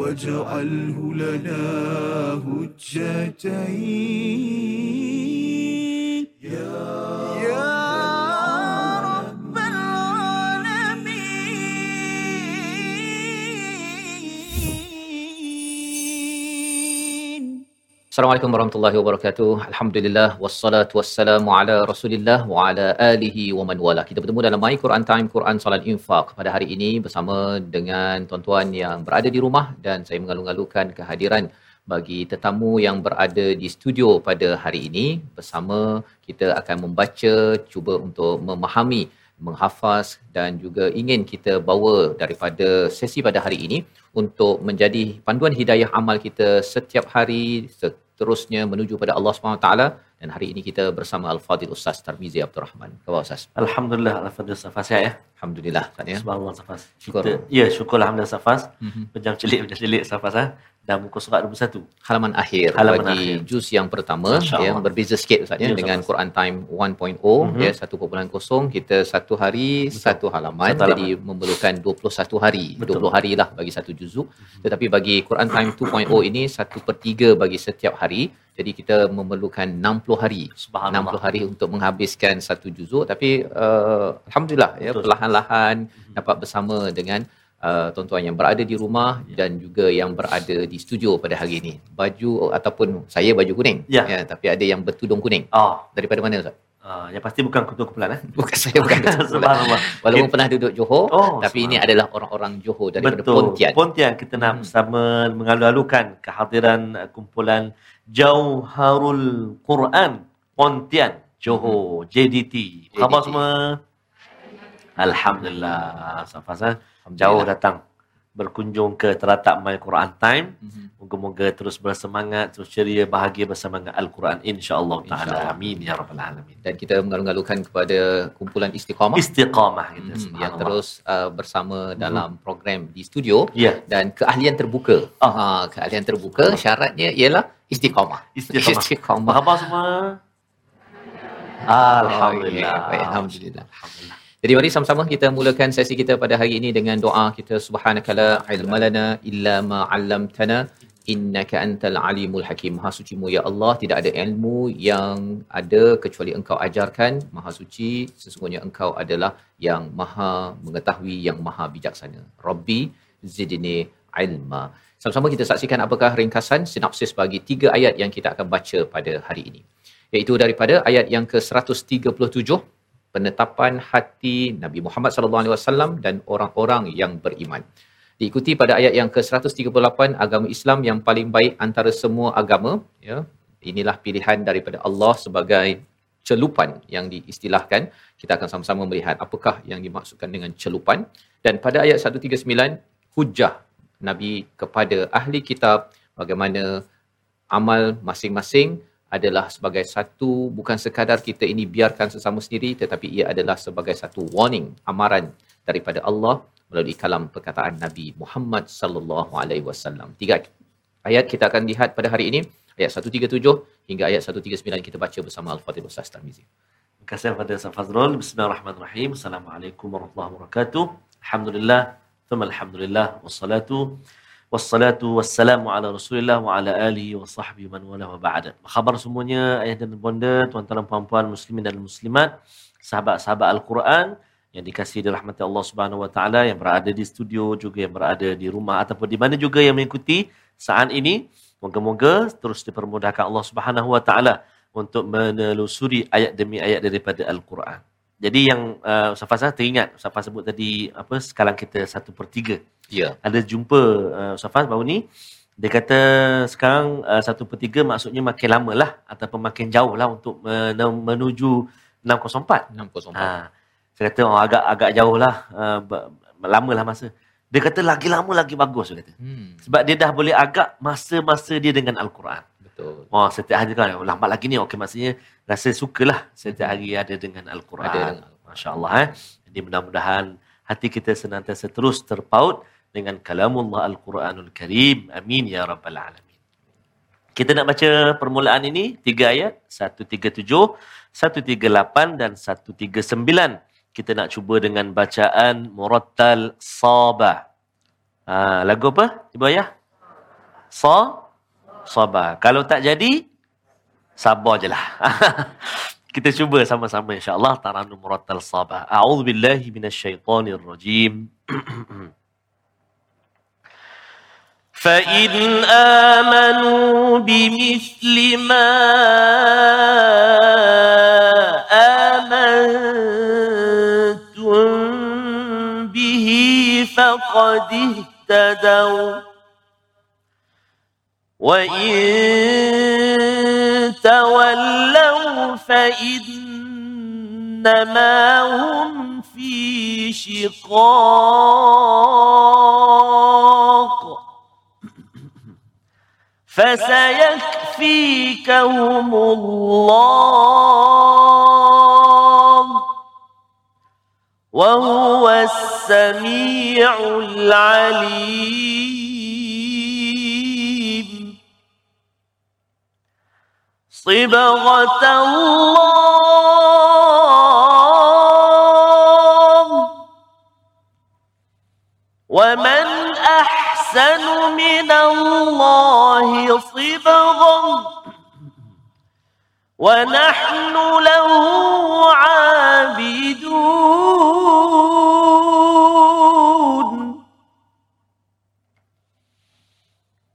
واجعله لنا هجتين. Assalamualaikum warahmatullahi wabarakatuh. Alhamdulillah wassalatu wassalamu ala Rasulillah wa ala alihi wa man wala. Kita bertemu dalam My Quran Time Quran Salat Infak pada hari ini bersama dengan tuan-tuan yang berada di rumah dan saya mengalu-alukan kehadiran bagi tetamu yang berada di studio pada hari ini bersama kita akan membaca cuba untuk memahami menghafaz dan juga ingin kita bawa daripada sesi pada hari ini untuk menjadi panduan hidayah amal kita setiap hari seterusnya menuju pada Allah SWT dan hari ini kita bersama Al-Fadhil Ustaz Tarmizi Abdul Rahman. Khabar Ustaz? Alhamdulillah Alhamdulillah Safas ya. ya. Alhamdulillah Ustaz ya. Subhanallah Safas. Syukur. Kita, ya syukur Alhamdulillah Safas. Mhm. Pejam celik pejam celik Safas ha. Dan muka surat 21. Halaman akhir Halaman bagi akhir. juz yang pertama Masya ya berbeza sikit Ustaz ya Ya, dengan. Quran Time 1.0 Mhm. ya 1.0 kita satu hari satu halaman Satu halaman. jadi memerlukan 21 hari Betul. 20 hari lah bagi satu juzuk tetapi bagi Quran Time 2.0 ini 1 per 3 bagi setiap hari jadi kita memerlukan 60 hari Subhanallah. 60 hari untuk menghabiskan satu juzuk tapi uh, alhamdulillah ya Betul. perlahan-lahan dapat bersama dengan uh, tuan-tuan yang berada di rumah Ya. dan juga yang berada di studio pada hari ini. Baju ataupun saya baju kuning Ya. tapi ada yang bertudung kuning. Oh, Daripada mana Ustaz? uh, yang pasti bukan ketua kumpulan eh. Bukan saya bukan. Subhanallah. Walaupun Kita- pernah duduk Johor Oh, tapi ini adalah orang-orang Johor daripada Betul. Pontian. Pontian kita nak Hmm. bersama mengalu-alukan kehadiran uh, kumpulan Jauharul Quran Pontian Johor JDT. Apa Khabar semua? Alhamdulillah. Safas Alhamdulillah. Jauh datang berkunjung ke teratak My Quran Time. Mhm. Moga-moga terus bersemangat, terus ceria, bahagia bersama dengan Al-Quran insya-Allah taala. Amin ya rabbal alamin. Dan kita mengalu-alukan kepada kumpulan Istiqamah Istiqamah kita Mhm, yang terus uh, bersama dalam program di studio ya, dan keahlian terbuka. Ah. Ha, keahlian terbuka syaratnya ialah istiqamah. Istiqamah. istiqamah. Apa khabar semua? Alhamdulillah. Oh, ya. Baik, Alhamdulillah. Alhamdulillah. Jadi mari sama-sama kita mulakan sesi kita pada hari ini dengan doa kita subhanakala ilmalana illa ma 'allamtana innaka antal alimul hakim. Maha sucimu ya Allah, tidak ada ilmu yang ada kecuali engkau ajarkan. Maha suci, sesungguhnya engkau adalah yang maha mengetahui, yang maha bijaksana. Rabbi zidni ilma. Sama-sama kita saksikan apakah ringkasan sinopsis bagi tiga ayat yang kita akan baca pada hari ini. Iaitu daripada ayat yang ke-137 penetapan hati Nabi Muhammad sallallahu alaihi wasallam dan orang-orang yang beriman. Diikuti pada ayat yang ke-138 agama Islam yang paling baik antara semua agama, ya. Inilah pilihan daripada Allah sebagai celupan yang diistilahkan. Kita akan sama-sama melihat apakah yang dimaksudkan dengan celupan dan pada ayat 139 hujah Nabi kepada ahli kitab bagaimana amal masing-masing adalah sebagai satu bukan sekadar kita ini biarkan sesama sendiri tetapi ia adalah sebagai satu warning amaran daripada Allah melalui kalam perkataan Nabi Muhammad sallallahu alaihi wasallam. Tiga ayat kita akan lihat pada hari ini ayat 137 hingga ayat 139 kita baca bersama Al-Fatihah Ustaz Tarmizi. Terima kasih kepada Ustaz Fazrul. Bismillahirrahmanirrahim. Assalamualaikum warahmatullahi wabarakatuh. Alhamdulillah. Thumma alhamdulillah. Wassalatu wassalatu wassalamu ala Rasulillah wa ala alihi wa sahbihi man wala wa ba'da. Khabar semuanya ayah dan bonda, tuan-tuan dan puan-puan muslimin dan muslimat, sahabat-sahabat Al-Quran yang dikasihi dirahmati Allah Subhanahu wa taala yang berada di studio juga yang berada di rumah ataupun di mana juga yang mengikuti saat ini. Moga-moga terus dipermudahkan Allah Subhanahu wa taala untuk menelusuri ayat demi ayat daripada Al-Quran. Jadi yang uh, Ustaz Fazal teringat Ustaz Fazal sebut tadi apa sekarang kita satu per tiga. Ya. Ada jumpa uh, Ustaz Fazal baru ni dia kata sekarang uh, satu per tiga maksudnya makin lama lah ataupun makin jauh lah untuk men- menuju 604. 604. Ha, saya kata oh, agak agak jauh lah uh, lama lah masa. Dia kata lagi lama lagi bagus dia kata. Hmm, Sebab dia dah boleh agak masa-masa dia dengan Al-Quran. Betul. Oh, setiap hari kan oh, lambat lagi ni. Okey, maksudnya rasa sukalah setiap hari ada dengan Al-Quran. Ada dengan Al-Quran. Masya Allah. Eh? Jadi mudah-mudahan hati kita senantiasa terus terpaut dengan kalamullah Al-Quranul Karim. Amin ya Rabbal Alamin. Kita nak baca permulaan ini, tiga ayat. 137, 138 dan 139. Kita nak cuba dengan bacaan Murattal Sabah. Ha, lagu apa? Ibu Ayah? Sa sabar. Kalau tak jadi sabar je lah. Kita cuba sama-sama insya-Allah taranum murattal sabar. A'udzubillahi minasyaitonirrajim. فإن آمنوا بمثل ما آمنتم به فقد اهتدوا وإن تولوا فإنما هم في شقاق فسيكفيكهم الله وهو السميع العليم صبغة الله. ومن أحسن من الله صبغا ونحن له عابدون.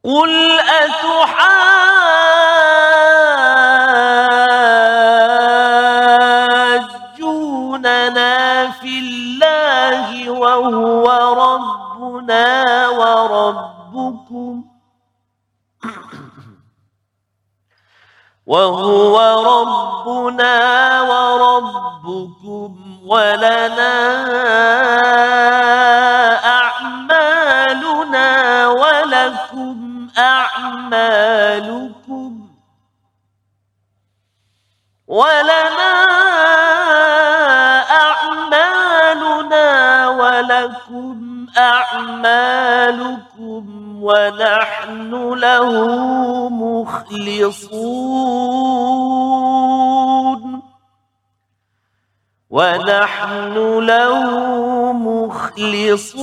قل أتحاجوننا وهو ربنا وربكم وهو ربنا وربكم ولنا أعمالنا ولكم أعمالكم ولنا ولكم أعمالكم ونحن له مخلصون ونحن له مخلصون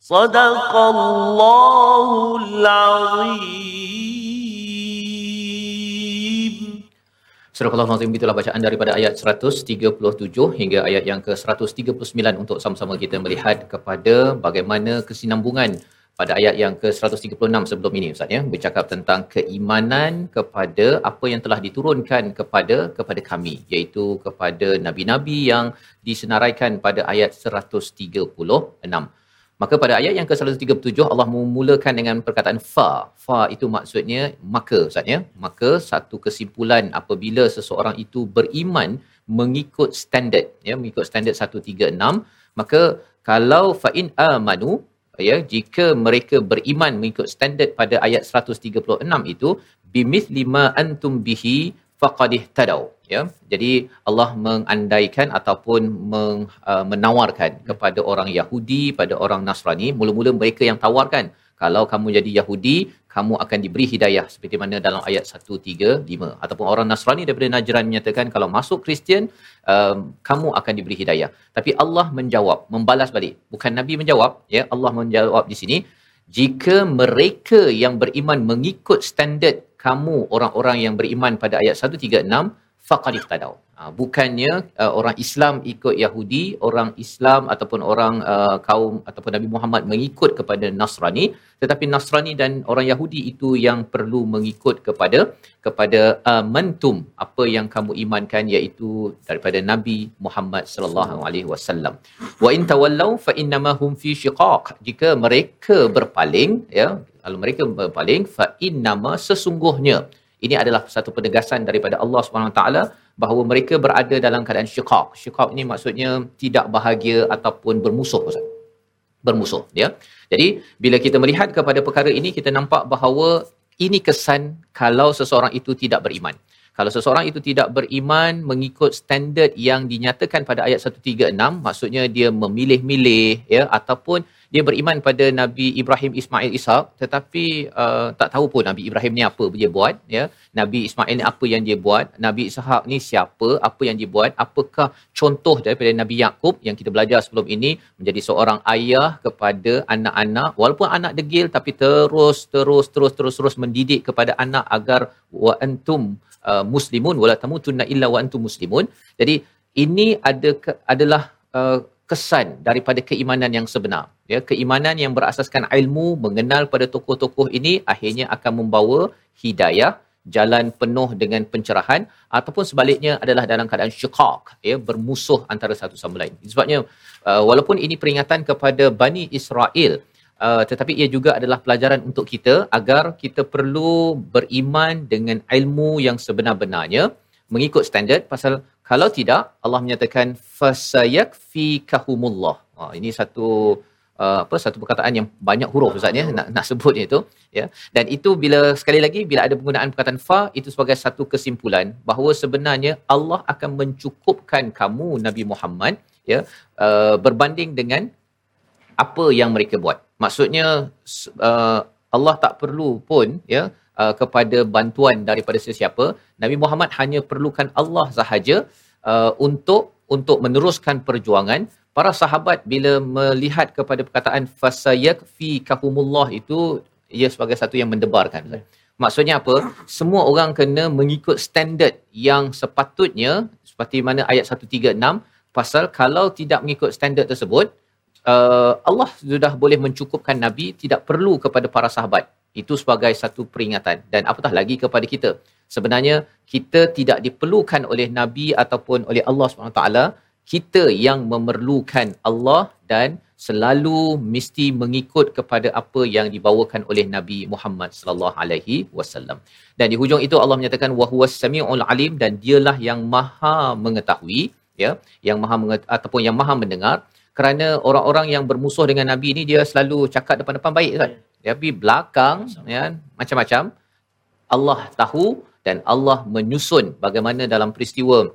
صدق الله العظيم Surah Al-Nazim itulah bacaan daripada ayat 137 hingga ayat yang ke-139 untuk sama-sama kita melihat kepada bagaimana kesinambungan pada ayat yang ke-136 sebelum ini Ustaz ya. Bercakap tentang keimanan kepada apa yang telah diturunkan kepada kepada kami iaitu kepada nabi-nabi yang disenaraikan pada ayat 136 Maka pada ayat yang ke-137 Allah memulakan dengan perkataan fa. Fa itu maksudnya maka Ustaz ya. Maka satu kesimpulan apabila seseorang itu beriman mengikut standard ya mengikut standard 136 maka kalau fa in amanu ya jika mereka beriman mengikut standard pada ayat 136 itu bimithli ma antum bihi faqad ihtadaw ya. Jadi Allah mengandaikan ataupun meng, uh, menawarkan kepada orang Yahudi pada orang Nasrani mula-mula mereka yang tawarkan kalau kamu jadi Yahudi kamu akan diberi hidayah seperti mana dalam ayat 135 ataupun orang Nasrani daripada Najran menyatakan kalau masuk Kristian um, kamu akan diberi hidayah. Tapi Allah menjawab membalas balik. Bukan nabi menjawab ya. Allah menjawab di sini jika mereka yang beriman mengikut standard kamu orang-orang yang beriman pada ayat 136 faqad ihtadaw. Ha, bukannya uh, orang Islam ikut Yahudi, orang Islam ataupun orang uh, kaum ataupun Nabi Muhammad mengikut kepada Nasrani, tetapi Nasrani dan orang Yahudi itu yang perlu mengikut kepada kepada uh, mentum apa yang kamu imankan iaitu daripada Nabi Muhammad sallallahu alaihi wasallam. Wa in tawallaw fa innama hum fi shiqaq. Jika mereka berpaling ya, kalau mereka berpaling fa innama sesungguhnya ini adalah satu penegasan daripada Allah taala bahawa mereka berada dalam keadaan syiqaq. Syiqaq ini maksudnya tidak bahagia ataupun bermusuh Ustaz. Bermusuh ya. Jadi bila kita melihat kepada perkara ini kita nampak bahawa ini kesan kalau seseorang itu tidak beriman. Kalau seseorang itu tidak beriman mengikut standard yang dinyatakan pada ayat 136, maksudnya dia memilih-milih ya ataupun dia beriman pada Nabi Ibrahim Ismail Ishak tetapi uh, tak tahu pun Nabi Ibrahim ni apa dia buat ya. Nabi Ismail ni apa yang dia buat Nabi Ishak ni siapa apa yang dia buat apakah contoh daripada Nabi Yakub yang kita belajar sebelum ini menjadi seorang ayah kepada anak-anak walaupun anak degil tapi terus terus terus terus terus mendidik kepada anak agar wa antum uh, muslimun wala tamutunna illa wa antum muslimun. Jadi ini ada adalah uh, kesan daripada keimanan yang sebenar. Ya keimanan yang berasaskan ilmu mengenal pada tokoh-tokoh ini akhirnya akan membawa hidayah jalan penuh dengan pencerahan ataupun sebaliknya adalah dalam keadaan syikak ya bermusuh antara satu sama lain. Sebabnya uh, walaupun ini peringatan kepada Bani Israel uh, tetapi ia juga adalah pelajaran untuk kita agar kita perlu beriman dengan ilmu yang sebenar-benarnya mengikut standard pasal kalau tidak Allah menyatakan fasayakfikahumullah. Ha, ini satu uh, apa satu perkataan yang banyak huruf ustaz ya nak nak sebutnya itu ya. Dan itu bila sekali lagi bila ada penggunaan perkataan fa itu sebagai satu kesimpulan bahawa sebenarnya Allah akan mencukupkan kamu Nabi Muhammad ya uh, berbanding dengan apa yang mereka buat. Maksudnya uh, Allah tak perlu pun ya uh, kepada bantuan daripada sesiapa Nabi Muhammad hanya perlukan Allah sahaja uh, untuk untuk meneruskan perjuangan. Para sahabat bila melihat kepada perkataan fasayak fi kahumullah itu ia sebagai satu yang mendebarkan maksudnya apa? Semua orang kena mengikut standard yang sepatutnya seperti mana ayat 136 pasal kalau tidak mengikut standard tersebut uh, Allah sudah boleh mencukupkan nabi tidak perlu kepada para sahabat itu sebagai satu peringatan dan apatah lagi kepada kita sebenarnya kita tidak diperlukan oleh nabi ataupun oleh Allah SWT kita yang memerlukan Allah dan selalu mesti mengikut kepada apa yang dibawakan oleh Nabi Muhammad sallallahu alaihi wasallam. Dan di hujung itu Allah menyatakan wa huwas samiul alim dan dialah yang maha mengetahui ya, yang maha menget- ataupun yang maha mendengar kerana orang-orang yang bermusuh dengan Nabi ini dia selalu cakap depan-depan baik kan. Tapi belakang ya macam-macam. Allah tahu dan Allah menyusun bagaimana dalam peristiwa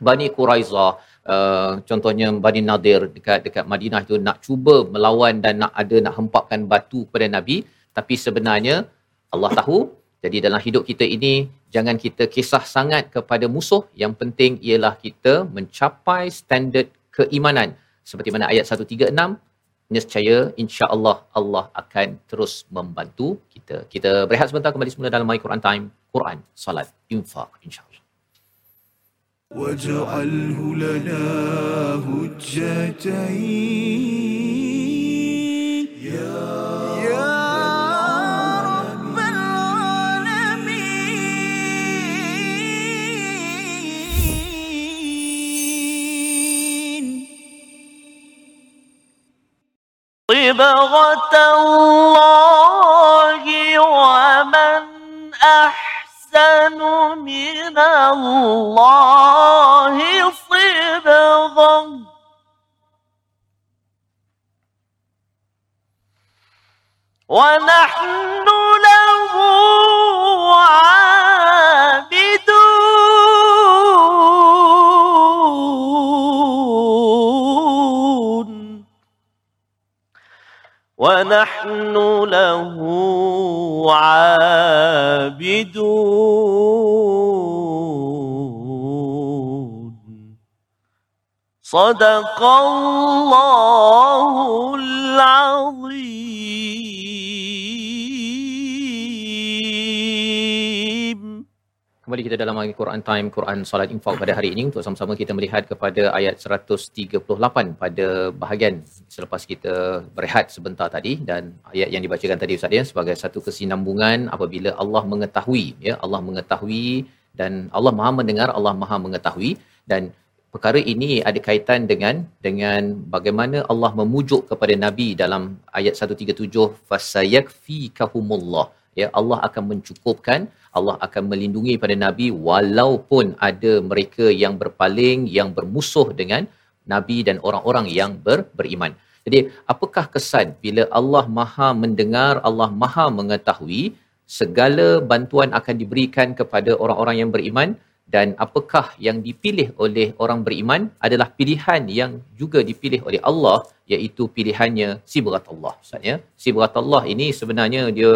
Bani Quraizah. Uh, contohnya Bani Nadir dekat dekat Madinah itu nak cuba melawan dan nak ada nak hempapkan batu kepada Nabi. Tapi sebenarnya Allah tahu. Jadi dalam hidup kita ini jangan kita kisah sangat kepada musuh. Yang penting ialah kita mencapai standard keimanan. Seperti mana ayat 136 nescaya insya-Allah Allah akan terus membantu kita kita berehat sebentar kembali semula dalam My Quran Time Quran salat infak insya-Allah واجعله لنا هجتين يا يا صبغة الله ومن أحسن من الله صبغا ونحن له عابدون ونحن له عابدون. صدق الله العظيم. Kembali kita dalam Al-Quran Time, Quran Salat Infak pada hari ini untuk sama-sama kita melihat kepada ayat 138 pada bahagian selepas kita berehat sebentar tadi dan ayat yang dibacakan tadi Ustaz ya sebagai satu kesinambungan apabila Allah mengetahui ya Allah mengetahui dan Allah Maha mendengar, Allah Maha mengetahui dan perkara ini ada kaitan dengan dengan bagaimana Allah memujuk kepada Nabi dalam ayat 137 fasayakfikahumullah. Ya Allah akan mencukupkan Allah akan melindungi pada nabi walaupun ada mereka yang berpaling yang bermusuh dengan nabi dan orang-orang yang ber, beriman. Jadi apakah kesan bila Allah Maha mendengar, Allah Maha mengetahui segala bantuan akan diberikan kepada orang-orang yang beriman dan apakah yang dipilih oleh orang beriman adalah pilihan yang juga dipilih oleh Allah iaitu pilihannya sibratullah maksudnya sibratullah ini sebenarnya dia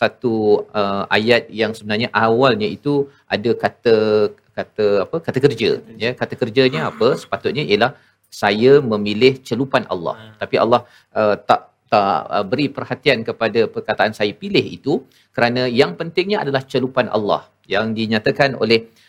satu uh, ayat yang sebenarnya awalnya itu ada kata kata apa? Kata kerja ya? Kata kerjanya apa? Sepatutnya ialah saya memilih celupan Allah. Tapi Allah uh, tak tak uh, beri perhatian kepada perkataan saya pilih itu kerana yang pentingnya adalah celupan Allah yang dinyatakan oleh uh,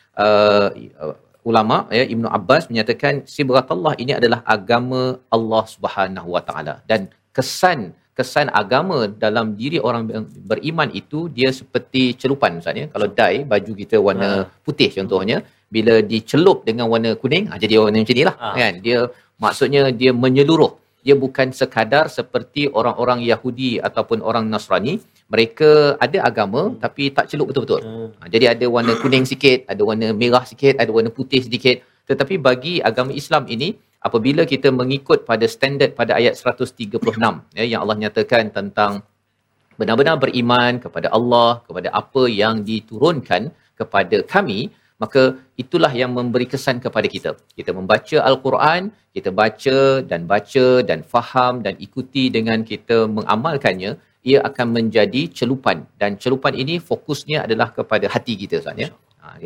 ulama ya Ibnu Abbas menyatakan sibratullah ini adalah agama Allah Subhanahu Wa Taala. Dan kesan kesan agama dalam diri orang beriman itu dia seperti celupan misalnya kalau dye baju kita warna putih contohnya bila dicelup dengan warna kuning ha, jadi warna macam inilah Ah. kan. Dia maksudnya dia menyeluruh dia bukan sekadar seperti orang-orang Yahudi ataupun orang Nasrani mereka ada agama tapi tak celup betul-betul Hmm. Ha, jadi ada warna kuning sikit, ada warna merah sikit, ada warna putih sedikit. Tetapi bagi agama Islam ini, apabila kita mengikut pada standard pada ayat 136 ya, yang Allah nyatakan tentang benar-benar beriman kepada Allah, kepada apa yang diturunkan kepada kami, maka itulah yang memberi kesan kepada kita. Kita membaca Al-Quran, kita baca dan baca dan faham dan ikuti dengan kita mengamalkannya, ia akan menjadi celupan. Dan celupan ini fokusnya adalah kepada hati kita Ustaz ya. Ha,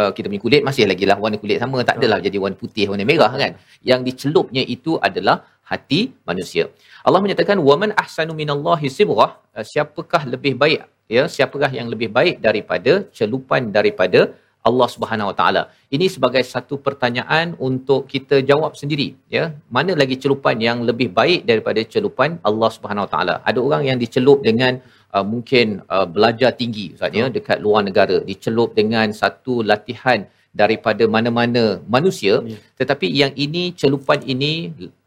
uh, kita punya kulit masih lagi lah warna kulit sama tak adalah jadi warna putih warna merah kan. Yang dicelupnya itu adalah hati manusia. Allah menyatakan waman ahsanu minallahi sibrah. Uh, siapakah lebih baik ya? Siapakah yang lebih baik daripada celupan daripada Allah Subhanahu Wa Taala. Ini sebagai satu pertanyaan untuk kita jawab sendiri, ya. Mana lagi celupan yang lebih baik daripada celupan Allah Subhanahu Wa Taala? Ada orang yang dicelup dengan uh, mungkin uh, belajar tinggi Ustaz ya dekat luar negara, dicelup dengan satu latihan daripada mana-mana manusia Ya. tetapi yang ini celupan ini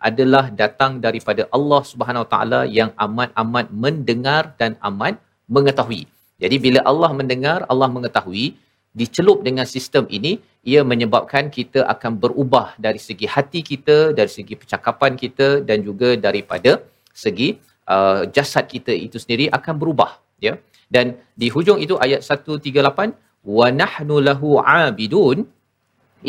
adalah datang daripada Allah Subhanahu Wa Taala yang amat-amat mendengar dan amat mengetahui. Jadi bila Allah mendengar, Allah mengetahui, dicelup dengan sistem ini ia menyebabkan kita akan berubah dari segi hati kita, dari segi percakapan kita dan juga daripada segi uh, jasad kita itu sendiri akan berubah ya. Dan di hujung itu ayat 138 wa nahnu lahu abidun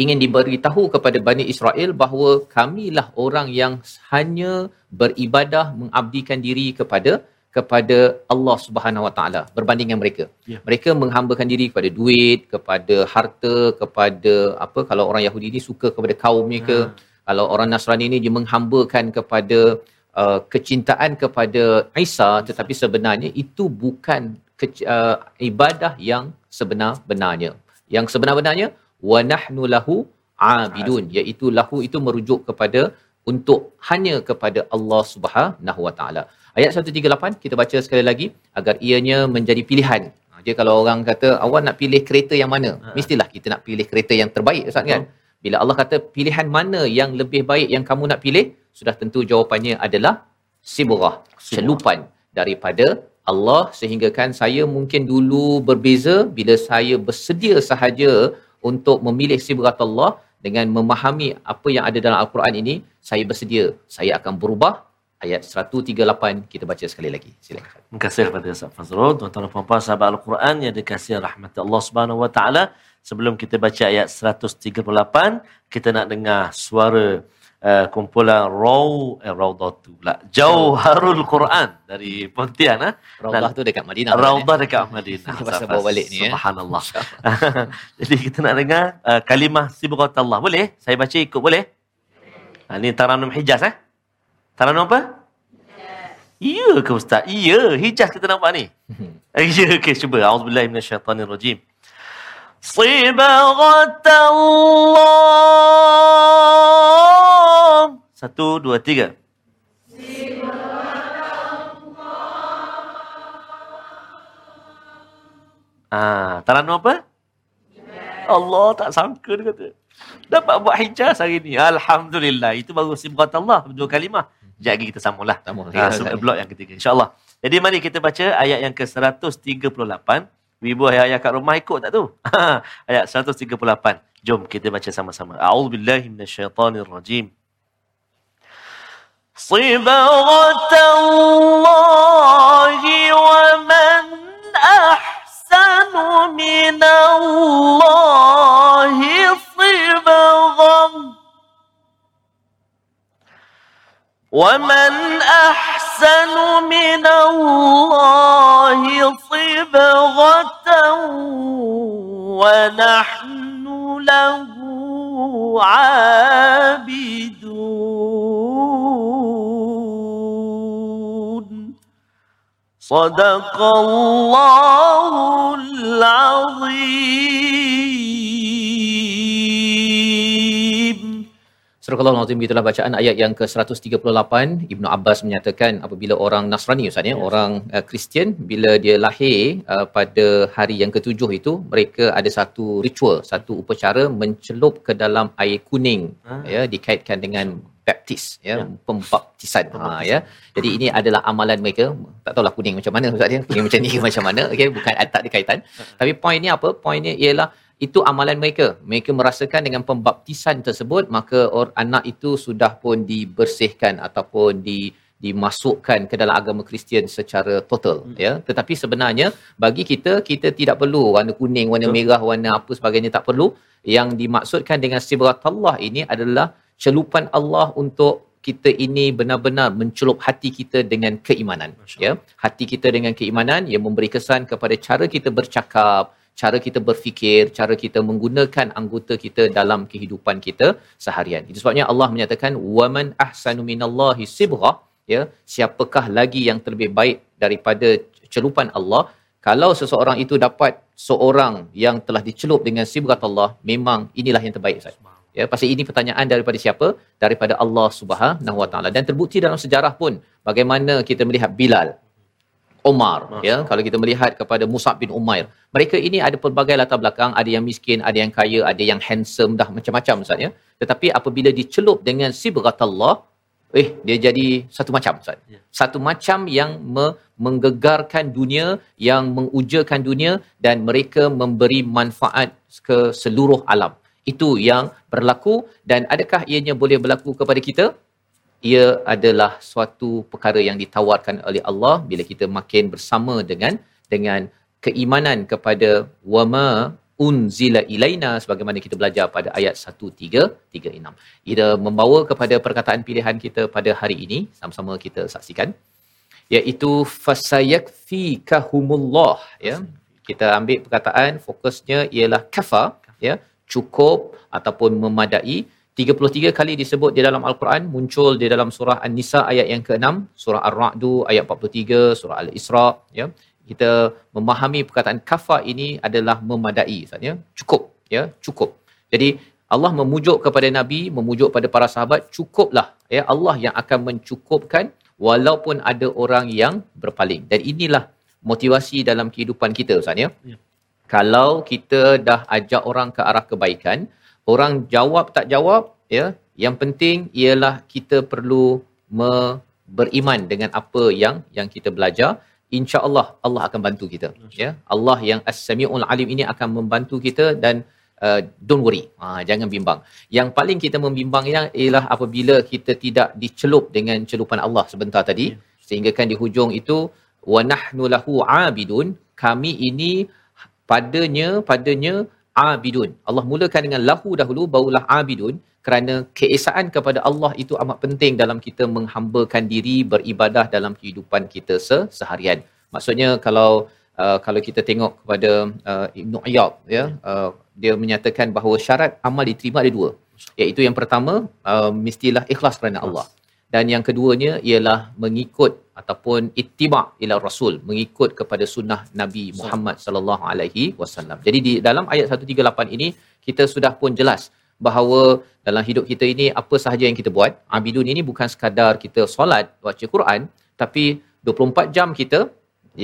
ingin diberitahu kepada Bani Israel bahawa kamilah orang yang hanya beribadah mengabdikan diri kepada kepada Allah Subhanahu Wa Taala berbanding dengan mereka. Ya. Mereka menghambakan diri kepada duit, kepada harta, kepada apa kalau orang Yahudi ni suka kepada kaumnya ke, Ha. kalau orang Nasrani ni dia menghambakan kepada uh, kecintaan kepada Isa tetapi sebenarnya itu bukan ke, uh, ibadah yang sebenar-benarnya. Yang sebenar-benarnya wa nahnu lahu abidun iaitu lahu itu merujuk kepada untuk hanya kepada Allah Subhanahu Wa Taala. Ayat 138 kita baca sekali lagi agar ianya menjadi pilihan. Ha, Dia kalau orang kata awak nak pilih kereta yang mana? Ha. Mestilah kita nak pilih kereta yang terbaik Ustaz kan? Bila Allah kata pilihan mana yang lebih baik yang kamu nak pilih, sudah tentu jawapannya adalah sibrah, celupan daripada Allah sehingga kan saya mungkin dulu berbeza bila saya bersedia sahaja untuk memilih sibrat Allah dengan memahami apa yang ada dalam Al-Quran ini, saya bersedia. Saya akan berubah. Ayat 138 kita baca sekali lagi. Silakan. Terima kasih kepada Ustaz Fazrul, tuan-tuan dan puan-puan sahabat Al-Quran yang dikasihi rahmat Allah Subhanahu Wa Taala. Sebelum kita baca ayat 138, kita nak dengar suara uh, kumpulan Raw eh Raudatu pula. Jauharul Quran dari Pontian ah. Raudah tu dekat Madinah. Raudah dekat Madinah. Pasal bawa balik ni, eh. Subhanallah. Jadi kita nak dengar uh, kalimah sibghatullah. Boleh? Saya baca ikut boleh? Ha, ni Taranum Hijaz eh? Taranum apa? Ya ke Ustaz? Ya, Hijaz kita nampak ni. Ya, okey cuba. Auzubillahi minasyaitanirrajim. Sibghatullah. Satu, dua, tiga. Ah, Taranum apa? Allah tak sangka dia kata. Dapat buat hijaz hari ni. Alhamdulillah. Itu baru sibrat Allah. Dua kalimah. Sekejap lagi kita sambung lah. Sambung lagi, Ha, Ustaz. so, blok yang ketiga. InsyaAllah. Jadi mari kita baca ayat yang ke-138. Ibu ayah-ayah kat rumah ikut tak tu? ayat 138. Jom kita baca sama-sama. A'udzubillahi minasyaitanirrajim. صبغة الله ومن أحسن من الله ومن أحسن من الله صبغة ونحن له عابدون. صدق الله العظيم. Surah Al-Azim itulah bacaan ayat yang ke-138 Ibnu Abbas menyatakan apabila orang Nasrani Ustaz ya, orang uh, Kristian bila dia lahir uh, pada hari yang ketujuh itu mereka ada satu ritual, satu upacara mencelup ke dalam air kuning Ah. ya dikaitkan dengan baptis ya, Ya. pembaptisan ha ya. Jadi ini adalah amalan mereka. Tak tahulah kuning macam mana Ustaz ya. Kuning macam ni macam mana okey bukan tak ada kaitan. Tapi poinnya apa? Poinnya ialah itu amalan mereka. Mereka merasakan dengan pembaptisan tersebut maka or, anak itu sudah pun dibersihkan ataupun di dimasukkan ke dalam agama Kristian secara total Hmm. ya tetapi sebenarnya bagi kita kita tidak perlu warna kuning warna Betul. merah warna apa sebagainya tak perlu yang dimaksudkan dengan sibratullah ini adalah celupan Allah untuk kita ini benar-benar mencelup hati kita dengan keimanan Masya ya hati kita dengan keimanan yang memberi kesan kepada cara kita bercakap cara kita berfikir cara kita menggunakan anggota kita dalam kehidupan kita seharian. Itu sebabnya Allah menyatakan waman ahsanu minallahi sibghah ya siapakah lagi yang terlebih baik daripada celupan Allah? Kalau seseorang itu dapat seorang yang telah dicelup dengan sibghat Allah memang inilah yang terbaik Ustaz. Ya pasti ini pertanyaan daripada siapa? Daripada Allah Subhanahu Wa Taala. Dan terbukti dalam sejarah pun bagaimana kita melihat Bilal Omar ya. Kalau kita melihat kepada Musab bin Umair mereka ini ada pelbagai latar belakang ada yang miskin ada yang kaya ada yang handsome dah macam-macam Ustaz ya. Tetapi apabila dicelup dengan sibghatullah eh dia jadi satu macam Ustaz. Ya. satu macam yang me- menggegarkan dunia yang mengujakan dunia dan mereka memberi manfaat ke seluruh alam. Itu yang berlaku dan adakah ianya boleh berlaku kepada kita ia adalah suatu perkara yang ditawarkan oleh Allah bila kita makin bersama dengan dengan keimanan kepada wama unzila ilaina sebagaimana kita belajar pada ayat 1336. Ia membawa kepada perkataan pilihan kita pada hari ini sama-sama kita saksikan iaitu fasayakfikahumullah ya. Kita ambil perkataan fokusnya ialah kafa ya, cukup ataupun memadai 33 kali disebut di dalam Al-Quran muncul di dalam surah An-Nisa ayat yang ke-6, surah Ar-Ra'du ayat 43, surah Al-Isra ya. Kita memahami perkataan kafa ini adalah memadai Ustaz ya. Cukup ya, cukup. Jadi Allah memujuk kepada Nabi, memujuk pada para sahabat, cukuplah ya Allah yang akan mencukupkan walaupun ada orang yang berpaling. Dan inilah motivasi dalam kehidupan kita Ustaz ya. Ya. Kalau kita dah ajak orang ke arah kebaikan, orang jawab tak jawab ya, yang penting ialah kita perlu me- beriman dengan apa yang yang kita belajar. insya-Allah Allah akan bantu kita ya. Allah yang as-sami'ul alim ini akan membantu kita dan uh, don't worry. Ha, jangan bimbang. Yang paling kita membimbang ialah apabila kita tidak dicelup dengan celupan Allah sebentar tadi Ya. sehingga kan di hujung itu wa nahnu lahu abidun. Kami ini padanya padanya abidun. Allah mulakan dengan lahu dahulu barulah abidun. Kerana keesaan kepada Allah itu amat penting dalam kita menghambakan diri beribadah dalam kehidupan kita se- seharian. Maksudnya kalau uh, kalau kita tengok kepada uh, Ibnu Iyad ya uh, dia menyatakan bahawa syarat amal diterima ada dua. Iaitu yang pertama uh, mestilah ikhlas kerana Allah dan yang keduanya ialah mengikut ataupun ittiba ila rasul mengikut kepada sunnah Nabi Muhammad sallallahu alaihi wasallam. Jadi di dalam ayat 138 ini kita sudah pun jelas bahawa dalam hidup kita ini apa sahaja yang kita buat abidun ini bukan sekadar kita solat baca Quran tapi 24 jam kita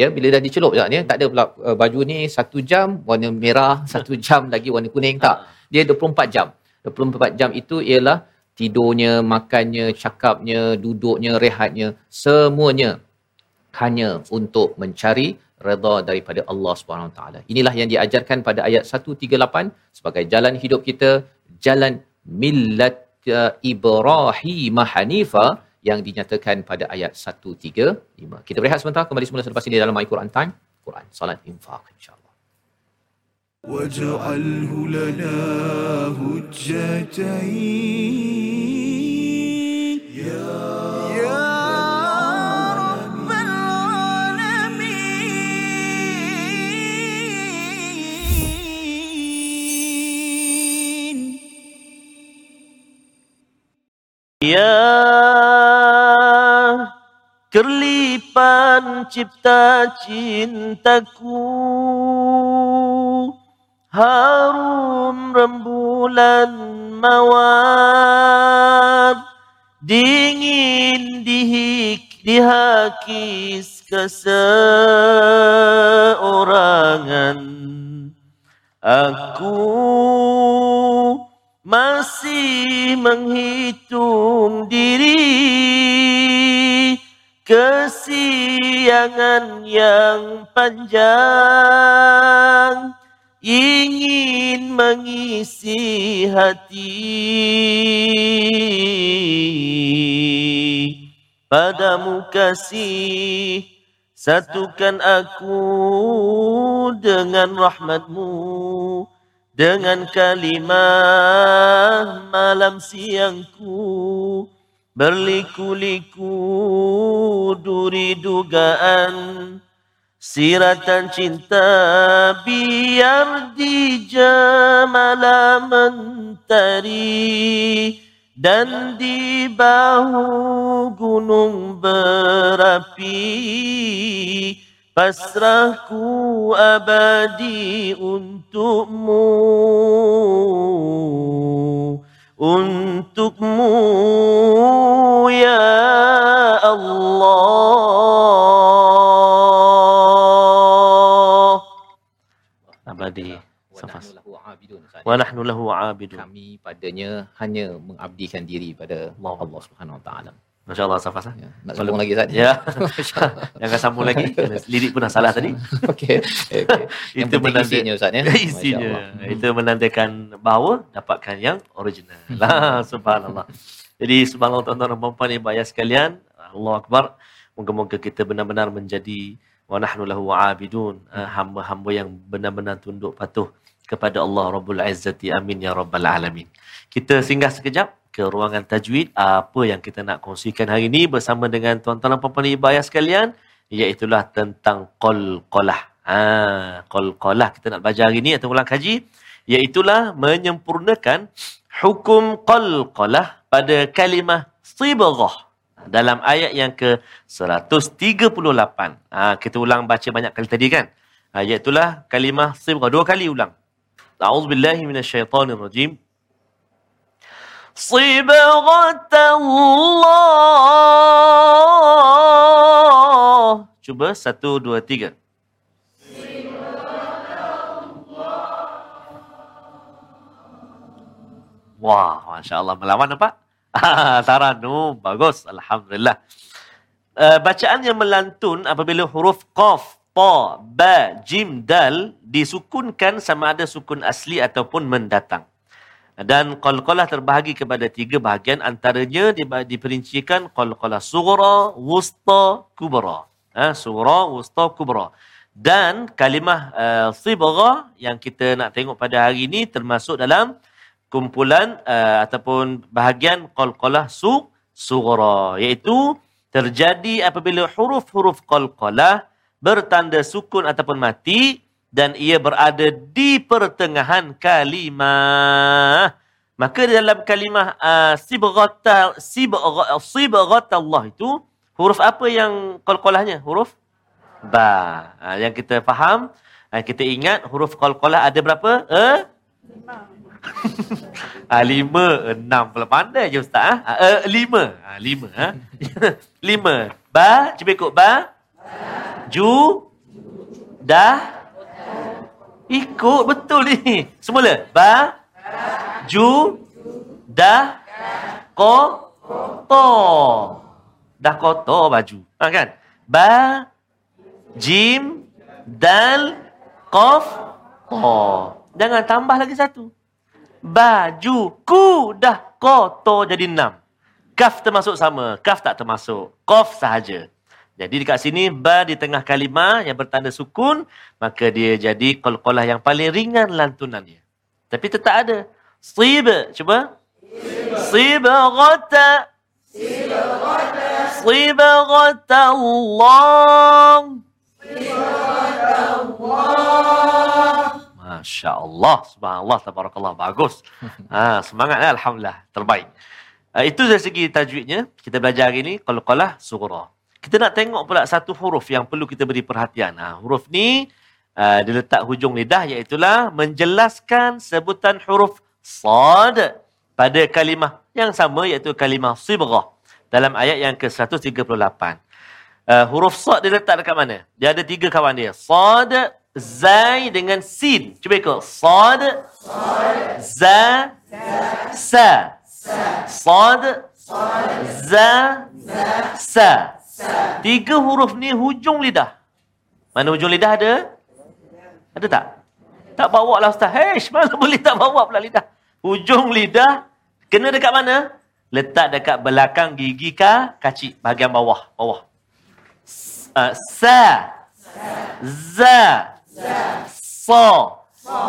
ya bila dah dicelup tak ya tak ada pula uh, baju ni satu jam warna merah satu jam lagi warna kuning tak. Dia 24 jam. 24 jam itu ialah tidurnya makannya cakapnya duduknya rehatnya semuanya hanya untuk mencari redha daripada Allah Subhanahu taala. Inilah yang diajarkan pada ayat 138 sebagai jalan hidup kita, jalan millat uh, Ibrahim Hanifa yang dinyatakan pada ayat 135. Kita berehat sebentar kembali semula selepas ini dalam My Quran Time, Quran Salat Infaq insya-Allah. واجعله لنا هجتين يا رب العالمين Ya kerlipan cipta cintaku Harum rembulan mawar Dingin dihik dihakis keseorangan. Aku masih menghitung diri kesiangan yang panjang ingin mengisi hati. Padamu kasih satukan aku dengan rahmatmu. Dengan kalimah malam siangku berliku-liku duri dugaan siratan cinta biar di jamala mentari dan di bahu gunung berapi. Pasrahku abadi untukmu Untukmu abidun. Wa nahnu lahu abidun Kami padanya hanya mengabdikan diri pada Allah. Allah Subhanahu Wa Taala. Masya Allah Safas Ya. Nak sambung lagi Ustaz? Ya Jangan sambung lagi Lirik pun dah salah tadi Okey. Okay. Yang Itu penting menanda- isinya Ustaz ya. Isinya. Itu menandakan bahawa Dapatkan yang original lah Subhanallah Jadi subhanallah tuan-tuan dan puan-puan ibu ayah sekalian Allah Akbar Moga-moga kita benar-benar menjadi Wa nahnu lahu abidun Ah, Hamba-hamba yang benar-benar tunduk patuh Kepada Allah Rabbul Izzati Amin Ya Rabbal Alamin Kita singgah sekejap ke ruangan tajwid apa yang kita nak kongsikan hari ini bersama dengan tuan-tuan dan puan-puan ibu ayah sekalian iaitulah tentang qalqalah. Ha, qalqalah kita nak belajar hari ini atau ulang kaji iaitulah menyempurnakan hukum qalqalah pada kalimah sibaghah dalam ayat yang ke 138. Ha, kita ulang baca banyak kali tadi kan. Ha, iaitulah kalimah sibaghah dua kali ulang. A'udzubillahi minasyaitonirrajim. صبغة الله Cuba satu, dua, tiga. Wah, Masya Allah. Melawan nampak? Taranum. Bagus. Alhamdulillah. Uh, bacaan yang melantun apabila huruf Qaf, Ta, Ba, Jim, Dal disukunkan sama ada sukun asli ataupun mendatang. Dan qalqalah terbahagi kepada tiga bahagian antaranya diperincikan qalqalah sughra, wusta, kubra. Ha, sughra, wusta, kubra. Dan kalimah uh, sibgha yang kita nak tengok pada hari ini termasuk dalam kumpulan uh, ataupun bahagian qalqalah su sughra iaitu terjadi apabila huruf-huruf qalqalah bertanda sukun ataupun mati dan ia berada di pertengahan kalimah. Maka dalam kalimah uh, sibghata sibgha sibghatallah itu huruf apa yang qalqalahnya? Huruf ba. Ha, yang kita faham, ha, kita ingat huruf qalqalah ada berapa? Eh? Ah, lima, enam. Kalau pandai je Ustaz. Ha? Uh, lima. Ha, lima. Ha? lima. Ba, cuba ikut ba. Ju. Dah. Ikut betul ni. Semula. Ba. Ju. Dah. Ko. To. Dah kotor baju. Ha, kan? Ba. Jim. Dal. Kof. To. Jangan tambah lagi satu. Baju. Ku. Dah kotor jadi enam. Kaf termasuk sama. Kaf tak termasuk. Kof sahaja. Jadi dekat sini ba di tengah kalimah yang bertanda sukun, maka dia jadi qalqalah yang paling ringan lantunannya. Tapi tetap ada. Sib, cuba. Sibghata. Sibghata Allah. Masya Allah, subhanallah, tabarakallah, bagus. Ha, semangat Alhamdulillah, terbaik. Uh, itu dari segi tajwidnya, kita belajar hari ini, qalqalah surah. Kita nak tengok pula satu huruf yang perlu kita beri perhatian. Ha, huruf ni, uh, dia letak hujung lidah, iaitulah menjelaskan sebutan huruf sad pada kalimah yang sama, iaitu kalimah sibrah. Dalam ayat yang ke-138. Uh, huruf sad dia letak dekat mana? Dia ada tiga kawan dia. Sad, Zai dengan Sin. Cuba ikut. Sad, Za, Sa. Sad, Za, Sa. Tiga huruf ni hujung lidah. Mana hujung lidah ada? Ada tak? Tak bawa lah Ustaz. Hei, mana boleh tak bawa pula lidah? Hujung lidah kena dekat mana? Letak dekat belakang gigi ka, kacik. Bahagian bawah. Bawah. Uh, sa. Za. Sa.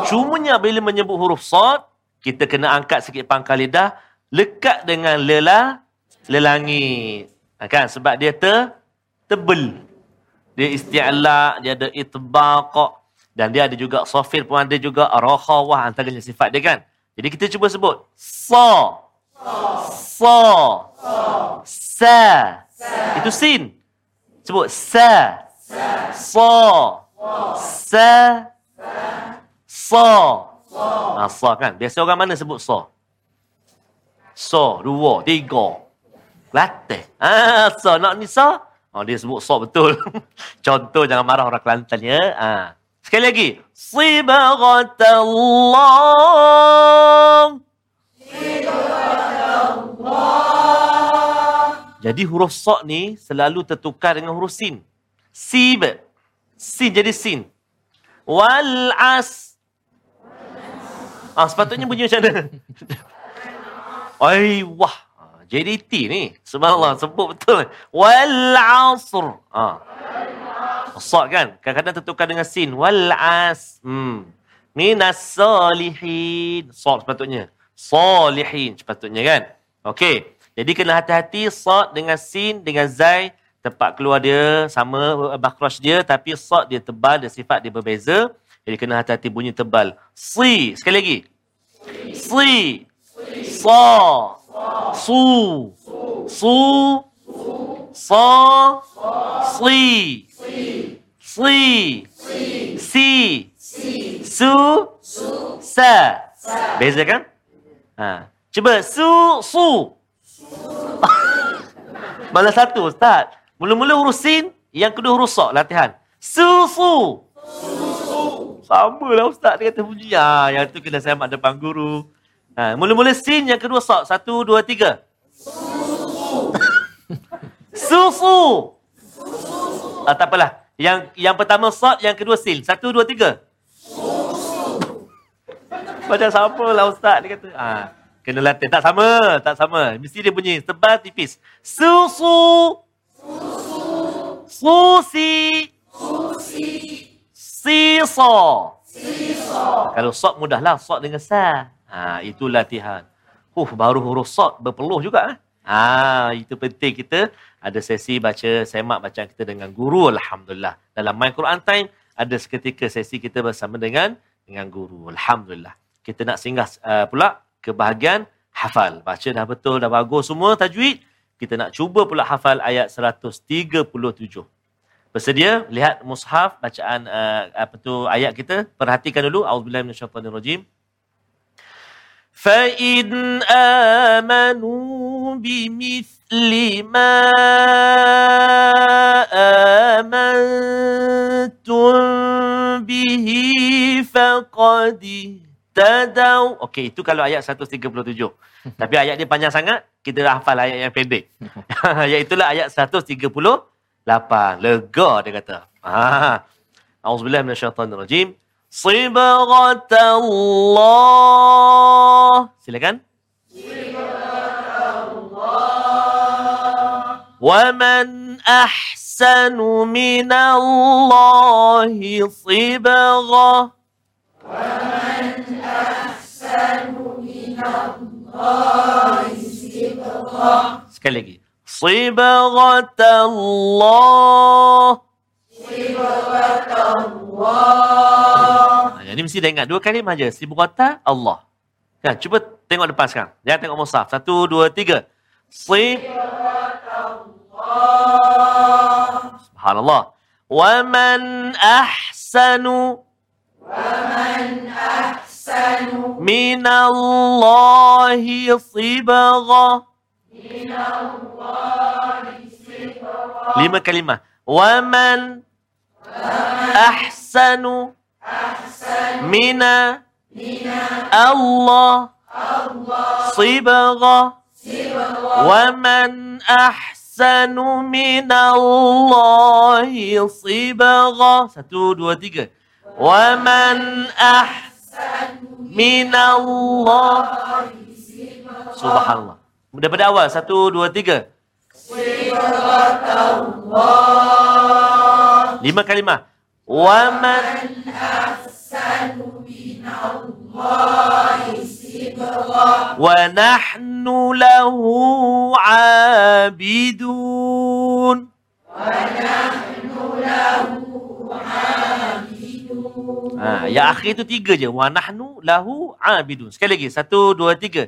Cumanya bila menyebut huruf sad, kita kena angkat sikit pangkal lidah, lekat dengan lela, lelangit. Ha, kan? Sebab dia ter, tebel. Dia isti'la, dia ada itbaq, dan dia ada juga sofir pun ada juga, rakhawah antaranya sifat dia kan. Jadi kita cuba sebut. Sa. Sa. Sa. Itu sin. Sebut sa. Sa. Sa. Sa. Ha, sa kan. Biasa orang mana sebut sa? Sa. Dua. Tiga. Kelantan. Ah, sa nak ni sa. Oh, dia sebut sa betul. Contoh jangan marah orang Kelantan ya. Ah. Sekali lagi. Sibghatallah. Jadi huruf sa ni selalu tertukar dengan huruf sin. Sib. Sin jadi sin. Wal as. Ah, sepatutnya bunyi macam mana? Ai, wah. JDT ni. Subhanallah, sebut betul. Wal asr. Ah. Sa kan? Kadang-kadang tertukar dengan sin. Wal as. Hmm. Minas salihin. Sa sepatutnya. Salihin sepatutnya kan? Okey. Jadi kena hati-hati sa dengan sin dengan zai tempat keluar dia sama bakrash dia tapi sa dia tebal dia sifat dia berbeza. Jadi kena hati-hati bunyi tebal. Si. Sekali lagi. Si. Sa. Su. Su. Sa. Si. Si. Si. Su. Sa. Beza kan? Ha. Cuba. Su. Su. Malah satu Ustaz. Mula-mula huruf sin, yang kedua huruf sa. Latihan. Susu. Sama lah Ustaz dia kata bunyi. Ha, yang tu kena semak depan guru. Ha, mula-mula sin, yang kedua sa. Satu, dua, tiga. Susu. Ah, tak apalah. Yang yang pertama sa, yang kedua sin. Satu, dua, tiga. Macam sama lah Ustaz dia kata. Ha, kena latih. Tak sama. Tak sama. Mesti dia bunyi tebal tipis. Susu. Susi. Sisa. Kalau sok mudahlah. Sok dengan sa. Ha, itu latihan. Huh, baru huruf sok berpeluh juga. Eh? Ha, itu penting kita ada sesi baca semak bacaan kita dengan guru alhamdulillah. Dalam My Quran Time ada seketika sesi kita bersama dengan dengan guru alhamdulillah. Kita nak singgah uh, pula ke bahagian hafal. Baca dah betul dah bagus semua tajwid. Kita nak cuba pula hafal ayat 137. Bersedia lihat mushaf bacaan uh, apa tu ayat kita. Perhatikan dulu auzubillahi minasyaitonirrajim. فإن آمنوا بمثل ما آمنتم به فقد اهتدوا Okey, itu kalau ayat 137. Tapi ayat dia panjang sangat, kita dah hafal ayat yang pendek. Iaitulah ayat 138. Lega dia kata. Ah. Auzubillahi minasyaitonirrajim. صبغة الله silakan ومن أحسن أحسن من الله صبغة Sekali lagi. Sibghat Allah. Sibghat Allah. Ha, ini mesti dah ingat. Dua kali aja. Sibghat Allah. Kan, cuba tengok depan sekarang. Jangan tengok mushaf. Satu, dua, tiga. Subhanallah. Wa man ahsanu. Wa man ahsanu. Min Allahi sibghat. Lima kalimah. Waman ahsanu mina Allah sibgha waman ahsanu min Allah sibgha satu dua tiga waman ahsanu min Allah subhanallah Daripada awal. Satu, dua, tiga. Lima kalimah. Waman ahsanu lahu abidun. Wa nahnu lahu abidun. Ha, yang akhir tu tiga je. Nahnu lahu abidun. Sekali lagi. Satu, dua, tiga.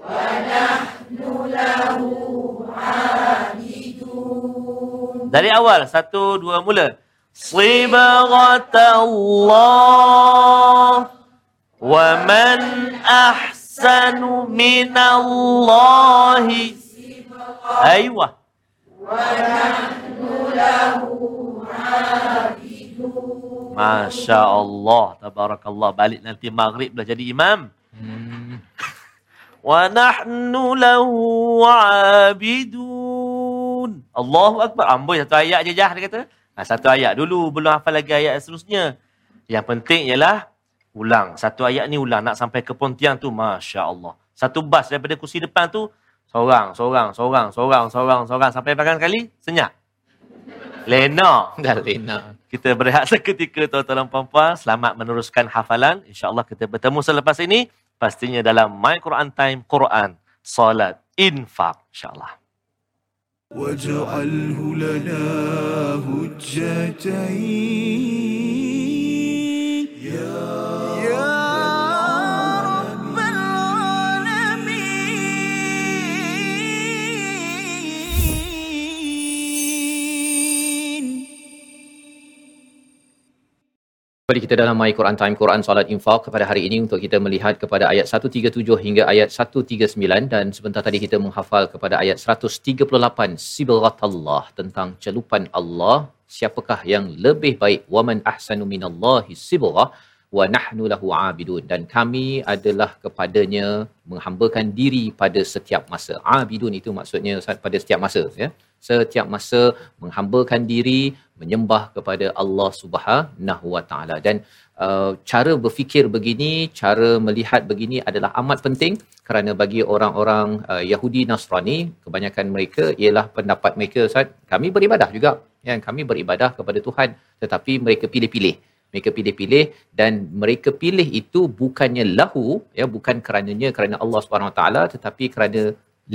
Wa nahnu dari awal satu dua mula. Sibghatallah wa man ahsanu minallahi Aywa. Wa nahnu lahu Masya Allah, tabarakallah. Balik nanti maghrib dah jadi imam. Hmm wa nahnu lahu abidun. Allahu Akbar. Amboi satu ayat je jah dia kata. Ha, satu ayat dulu belum hafal lagi ayat seterusnya. Yang penting ialah ulang. Satu ayat ni ulang nak sampai ke pontiang tu Masya Allah. Satu bas daripada kursi depan tu seorang, seorang, seorang, seorang, seorang, seorang sampai berapa kali? Senyap. Lena. Dah lena. Kita berehat seketika tuan-tuan dan puan-puan. Selamat meneruskan hafalan. InsyaAllah kita bertemu selepas ini pastinya dalam My Quran Time Quran Salat Infak insyaAllah واجعله لنا هجتين Kembali kita dalam My Quran Time Quran Salat Infaq kepada hari ini untuk kita melihat kepada ayat 137 hingga ayat 139 dan sebentar tadi kita menghafal kepada ayat 138 Sibghatallah tentang celupan Allah. Siapakah yang lebih baik? Waman ahsanu minallahi sibghah wa nahnu lahu abidun dan kami adalah kepadanya menghambakan diri pada setiap masa. Abidun itu maksudnya pada setiap masa ya. Setiap masa menghambakan diri menyembah kepada Allah Subhanahu wa taala dan uh, cara berfikir begini, cara melihat begini adalah amat penting kerana bagi orang-orang uh, Yahudi Nasrani kebanyakan mereka ialah pendapat mereka Ustaz, kami beribadah juga. Ya, kami beribadah kepada Tuhan tetapi mereka pilih-pilih mereka pilih-pilih dan mereka pilih itu bukannya lahu ya bukan kerananya kerana Allah taala tetapi kerana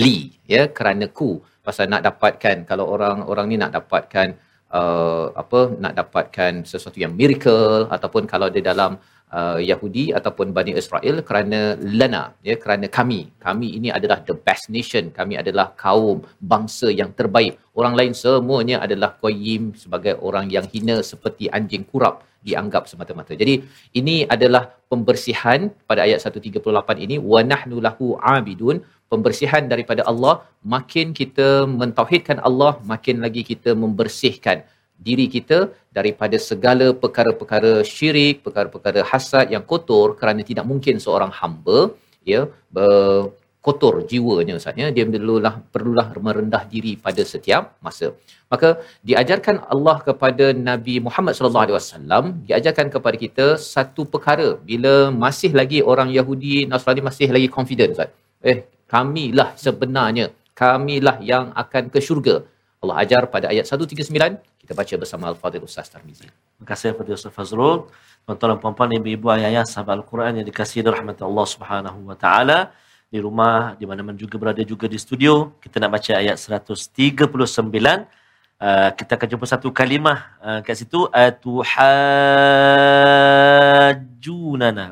li ya kerana ku. Pasal nak dapatkan kalau orang-orang ni nak dapatkan uh, apa nak dapatkan sesuatu yang miracle ataupun kalau dia dalam uh, Yahudi ataupun Bani Israel kerana lana ya kerana kami. Kami ini adalah the best nation. Kami adalah kaum bangsa yang terbaik. Orang lain semuanya adalah qayyim sebagai orang yang hina seperti anjing kurap dianggap semata-mata. Jadi ini adalah pembersihan pada ayat 138 ini wa nahnu lahu abidun. Pembersihan daripada Allah makin kita mentauhidkan Allah makin lagi kita membersihkan diri kita daripada segala perkara-perkara syirik perkara-perkara hasad yang kotor kerana tidak mungkin seorang hamba ya kotor jiwanya Ustaz ya. Dia perlulah perlulah merendah diri pada setiap masa. Maka diajarkan Allah kepada Nabi Muhammad sallallahu alaihi wasallam diajarkan kepada kita satu perkara. Bila masih lagi orang Yahudi Nasrani masih lagi confident Ustaz. Eh kamilah sebenarnya kamilah yang akan ke syurga Allah ajar pada ayat 139 kita baca bersama Al-Fadhil Ustaz Tarmizi. Terima kasih kepada Ustaz Fazrul. Tuan-tuan dan puan-puan, ibu-ibu, ayah-ayah, sahabat Al-Quran yang dikasihi rahmat Allah Subhanahu wa taala di rumah di mana-mana juga berada juga di studio. Kita nak baca ayat 139. Uh, kita akan jumpa satu kalimah uh, kat situ atuhajjunana.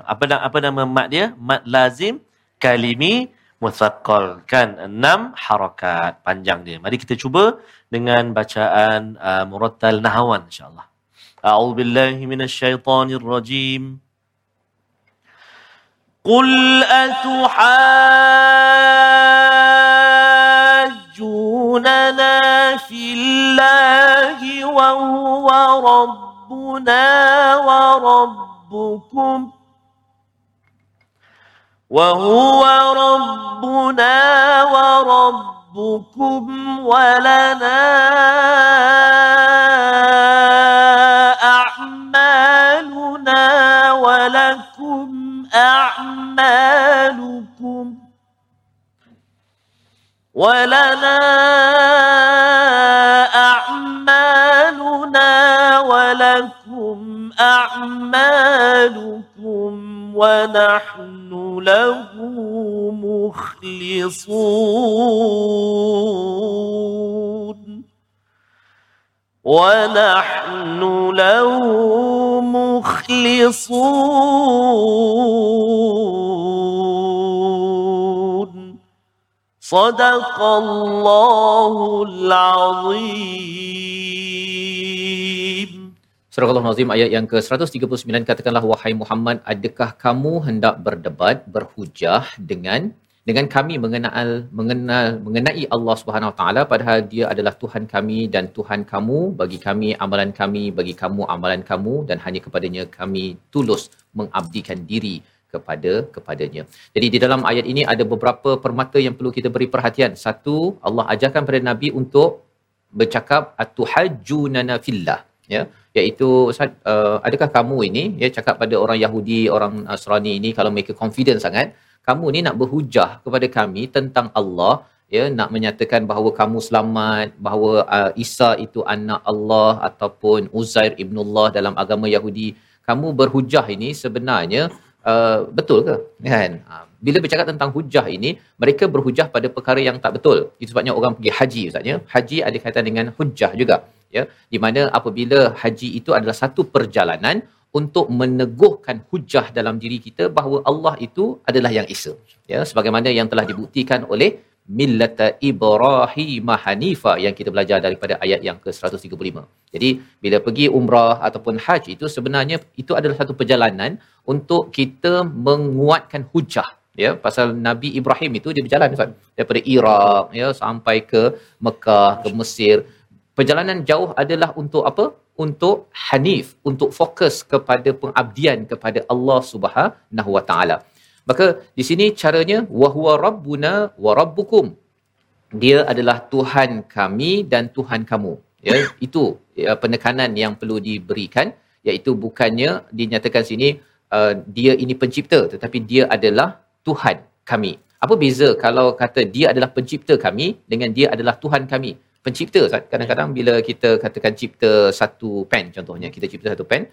Apa nama apa nama mat dia? Mat lazim kalimi muthaqqalkan enam harakat panjang dia. Mari kita cuba dengan bacaan uh, murattal nahawan insyaAllah. A'udhu billahi minasyaitanir rajim. Qul atuhajjunana fillahi wa huwa rabbuna wa rabbukum. وهو ربنا وربكم ولنا صدق الله العظيم Surah Al-Nazim ayat yang ke-139 katakanlah wahai Muhammad adakah kamu hendak berdebat berhujah dengan dengan kami mengenal mengenal mengenai Allah Subhanahu Wa Taala padahal dia adalah Tuhan kami dan Tuhan kamu bagi kami amalan kami bagi kamu amalan kamu dan hanya kepadanya kami tulus mengabdikan diri kepada kepadanya. Jadi di dalam ayat ini ada beberapa permata yang perlu kita beri perhatian. Satu, Allah ajarkan pada Nabi untuk bercakap atuhajjunana fillah ya iaitu uh, adakah kamu ini ya cakap pada orang Yahudi orang Nasrani ini kalau mereka confident sangat kamu ni nak berhujah kepada kami tentang Allah ya nak menyatakan bahawa kamu selamat bahawa uh, Isa itu anak Allah ataupun Uzair ibnullah dalam agama Yahudi kamu berhujah ini sebenarnya uh, betul ke? Kan? Uh, bila bercakap tentang hujah ini mereka berhujah pada perkara yang tak betul. Itu sebabnya orang pergi haji ustaz ya. Haji ada kaitan dengan hujah juga ya. Di mana apabila haji itu adalah satu perjalanan untuk meneguhkan hujah dalam diri kita bahawa Allah itu adalah yang esa ya. Sebagaimana yang telah dibuktikan oleh millata Ibrahim Hanifa yang kita belajar daripada ayat yang ke-135. Jadi bila pergi umrah ataupun haji itu sebenarnya itu adalah satu perjalanan untuk kita menguatkan hujah ya. Pasal Nabi Ibrahim itu dia berjalan Ustaz. Daripada Iraq ya sampai ke Mekah ke Mesir. Perjalanan jauh adalah untuk apa? Untuk hanif untuk fokus kepada pengabdian kepada Allah Subhanahu wa taala maka di sini caranya wahwa rabbuna wa rabbukum. Dia adalah Tuhan kami dan Tuhan kamu. Ya itu ya, penekanan yang perlu diberikan iaitu bukannya dinyatakan sini uh, dia ini pencipta tetapi dia adalah Tuhan kami. Apa beza kalau kata dia adalah pencipta kami dengan dia adalah Tuhan kami? Pencipta kadang-kadang bila kita katakan cipta satu pen contohnya kita cipta satu pen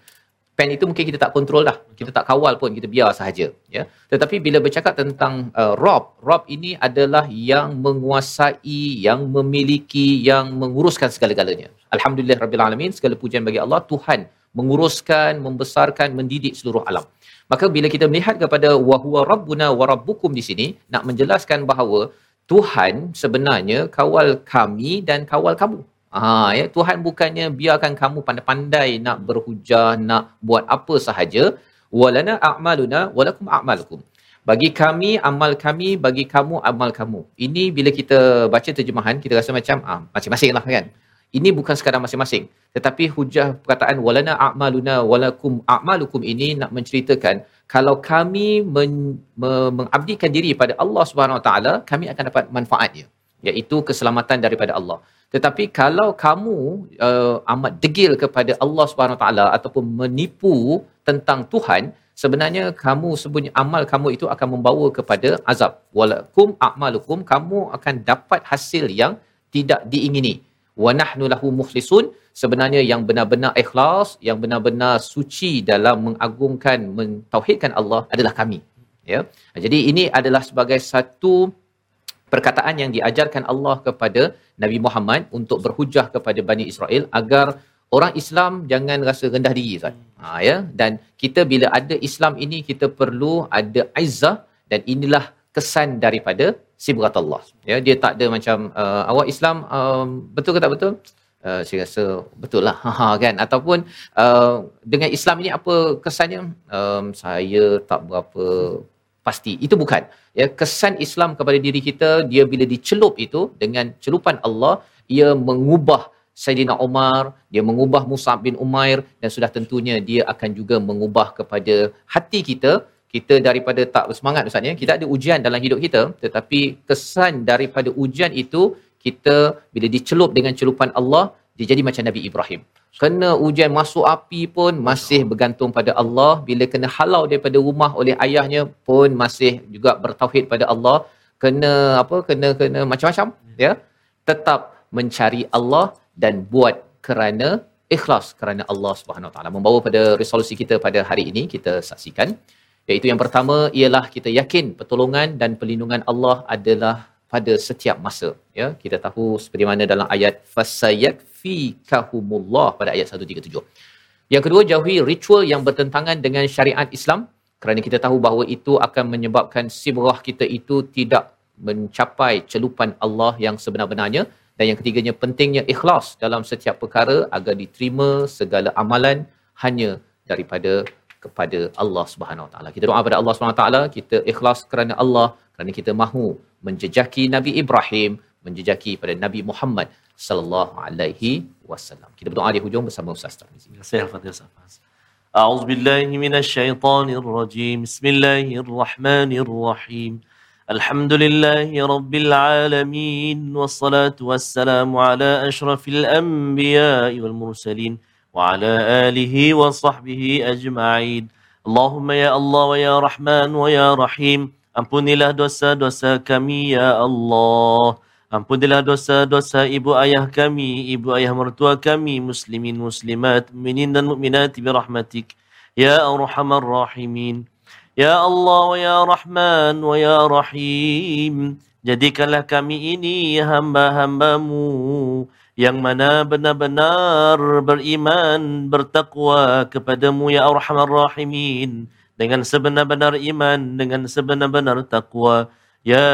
pen itu mungkin kita tak kontrol dah kita tak kawal pun kita biar sahaja ya. Tetapi bila bercakap tentang uh, rob rob ini adalah yang menguasai yang memiliki yang menguruskan segala-galanya. Alhamdulillah rabbil alamin segala pujian bagi Allah Tuhan menguruskan membesarkan mendidik seluruh alam. Maka bila kita melihat kepada wahwa rabbuna wa rabbukum di sini nak menjelaskan bahawa Tuhan sebenarnya kawal kami dan kawal kamu. Ha, ya, Tuhan bukannya biarkan kamu pandai-pandai nak berhujah, nak buat apa sahaja. Walana a'maluna walakum a'malukum. Bagi kami amal kami, bagi kamu amal kamu. Ini bila kita baca terjemahan, kita rasa macam ah, masing-masing lah kan. Ini bukan sekadar masing-masing. Tetapi hujah perkataan walana a'maluna walakum a'malukum ini nak menceritakan kalau kami men, me, mengabdikan diri pada Allah Subhanahu Wa Taala, kami akan dapat manfaatnya, iaitu keselamatan daripada Allah. Tetapi kalau kamu uh, amat degil kepada Allah Subhanahu Taala ataupun menipu tentang Tuhan, sebenarnya kamu sebenarnya amal kamu itu akan membawa kepada azab. Walakum a'malukum, kamu akan dapat hasil yang tidak diingini. wa nahnu lahu mukhlisun sebenarnya yang benar-benar ikhlas yang benar-benar suci dalam mengagungkan mentauhidkan Allah adalah kami ya jadi ini adalah sebagai satu perkataan yang diajarkan Allah kepada Nabi Muhammad untuk berhujah kepada Bani Israel agar orang Islam jangan rasa rendah diri Ustaz. Ha ya dan kita bila ada Islam ini kita perlu ada izzah dan inilah kesan daripada sibrat Allah. Ya dia tak ada macam uh, awak Islam um, betul ke tak betul? Uh, saya rasa betul lah ha, kan ataupun uh, dengan Islam ini apa kesannya um, saya tak berapa pasti. Itu bukan. Ya kesan Islam kepada diri kita dia bila dicelup itu dengan celupan Allah ia mengubah Sayyidina Umar, dia mengubah Musab bin Umair dan sudah tentunya dia akan juga mengubah kepada hati kita. Kita daripada tak bersemangat Ustaz ya. Kita ada ujian dalam hidup kita tetapi kesan daripada ujian itu kita bila dicelup dengan celupan Allah dia jadi macam Nabi Ibrahim. Kena ujian masuk api pun masih bergantung pada Allah. Bila kena halau daripada rumah oleh ayahnya pun masih juga bertauhid pada Allah. Kena apa? Kena kena macam-macam ya. Tetap mencari Allah dan buat kerana ikhlas kerana Allah Subhanahu Wa Taala. Membawa pada resolusi kita pada hari ini kita saksikan iaitu yang pertama ialah kita yakin pertolongan dan perlindungan Allah adalah pada setiap masa. Ya kita tahu seperti mana dalam ayat fasayakfikahumullah pada ayat 137 yang kedua jauhi ritual yang bertentangan dengan syariat Islam. Kerana kita tahu bahawa itu akan menyebabkan sibrah kita itu tidak mencapai celupan Allah yang sebenar-benarnya. Dan yang ketiganya pentingnya ikhlas dalam setiap perkara agar diterima segala amalan hanya daripada kepada Allah Subhanahu Wa Taala. Kita doa kepada Allah Subhanahu Wa Taala, kita ikhlas kerana Allah, kerana kita mahu menjejaki Nabi Ibrahim, menjejaki pada Nabi Muhammad sallallahu alaihi wasallam. Kita berdoa di hujung bersama Ustaz Tarmizi. Terima kasih Al-Fatihah Ustaz. أعوذ بالله من الشيطان الرجيم بسم الله الرحمن الرحيم الحمد لله رب العالمين والصلاة والسلام على أشرف الأنبياء والمرسلين وعلى آله وصحبه أجمعين اللهم يا الله ويا رحمن ويا رحيم Ampunilah dosa-dosa kami ya Allah. Ampunilah dosa-dosa ibu ayah kami, ibu ayah mertua kami, muslimin muslimat, mukminin dan mukminat bi rahmatik. Ya Arhamar Rahimin. Ya Allah wa ya Rahman wa ya Rahim. Jadikanlah kami ini hamba-hambamu yang mana benar-benar beriman, bertakwa kepadamu ya Arhamar Rahimin dengan sebenar-benar iman, dengan sebenar-benar takwa. Ya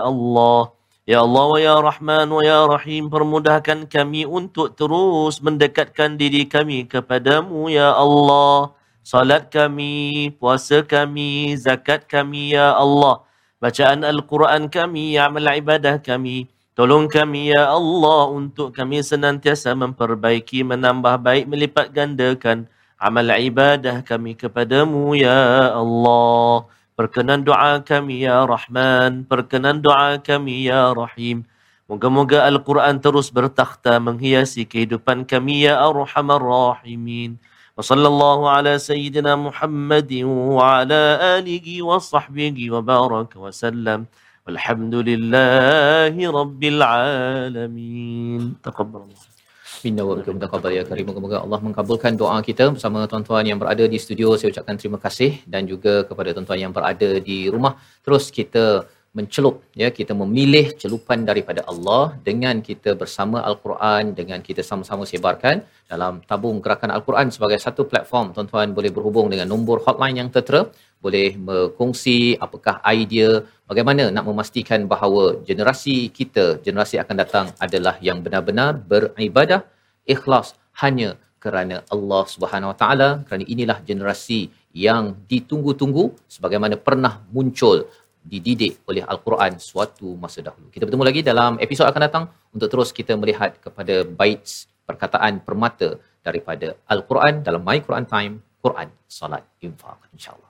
Allah, Ya Allah wa Ya Rahman wa Ya Rahim, permudahkan kami untuk terus mendekatkan diri kami kepadamu, Ya Allah. Salat kami, puasa kami, zakat kami, Ya Allah. Bacaan Al-Quran kami, amal ibadah kami. Tolong kami, Ya Allah, untuk kami senantiasa memperbaiki, menambah baik, melipat gandakan amal ibadah kami kepadamu ya Allah. Perkenan doa kami ya Rahman, perkenan doa kami ya Rahim. Moga-moga Al-Quran terus bertakhta menghiasi kehidupan kami ya Arhamar Rahimin. Wa sallallahu ala sayyidina Muhammadin wa ala alihi wa sahbihi wa baraka wa sallam. Walhamdulillahi Rabbil Alamin. Taqabbalallah. Minna wa bikum taqabbal ya karim. Moga-moga Allah mengabulkan doa kita bersama tuan-tuan yang berada di studio. Saya ucapkan terima kasih dan juga kepada tuan-tuan yang berada di rumah. Terus kita mencelup ya kita memilih celupan daripada Allah dengan kita bersama al-Quran dengan kita sama-sama sebarkan dalam tabung gerakan al-Quran sebagai satu platform tuan-tuan boleh berhubung dengan nombor hotline yang tertera boleh berkongsi apakah idea bagaimana nak memastikan bahawa generasi kita generasi akan datang adalah yang benar-benar beribadah ikhlas hanya kerana Allah Subhanahu Wa Taala kerana inilah generasi yang ditunggu-tunggu sebagaimana pernah muncul dididik oleh Al-Quran suatu masa dahulu. Kita bertemu lagi dalam episod akan datang untuk terus kita melihat kepada bait perkataan permata daripada Al-Quran dalam My Quran Time, Quran, Salat, Infaq. InsyaAllah.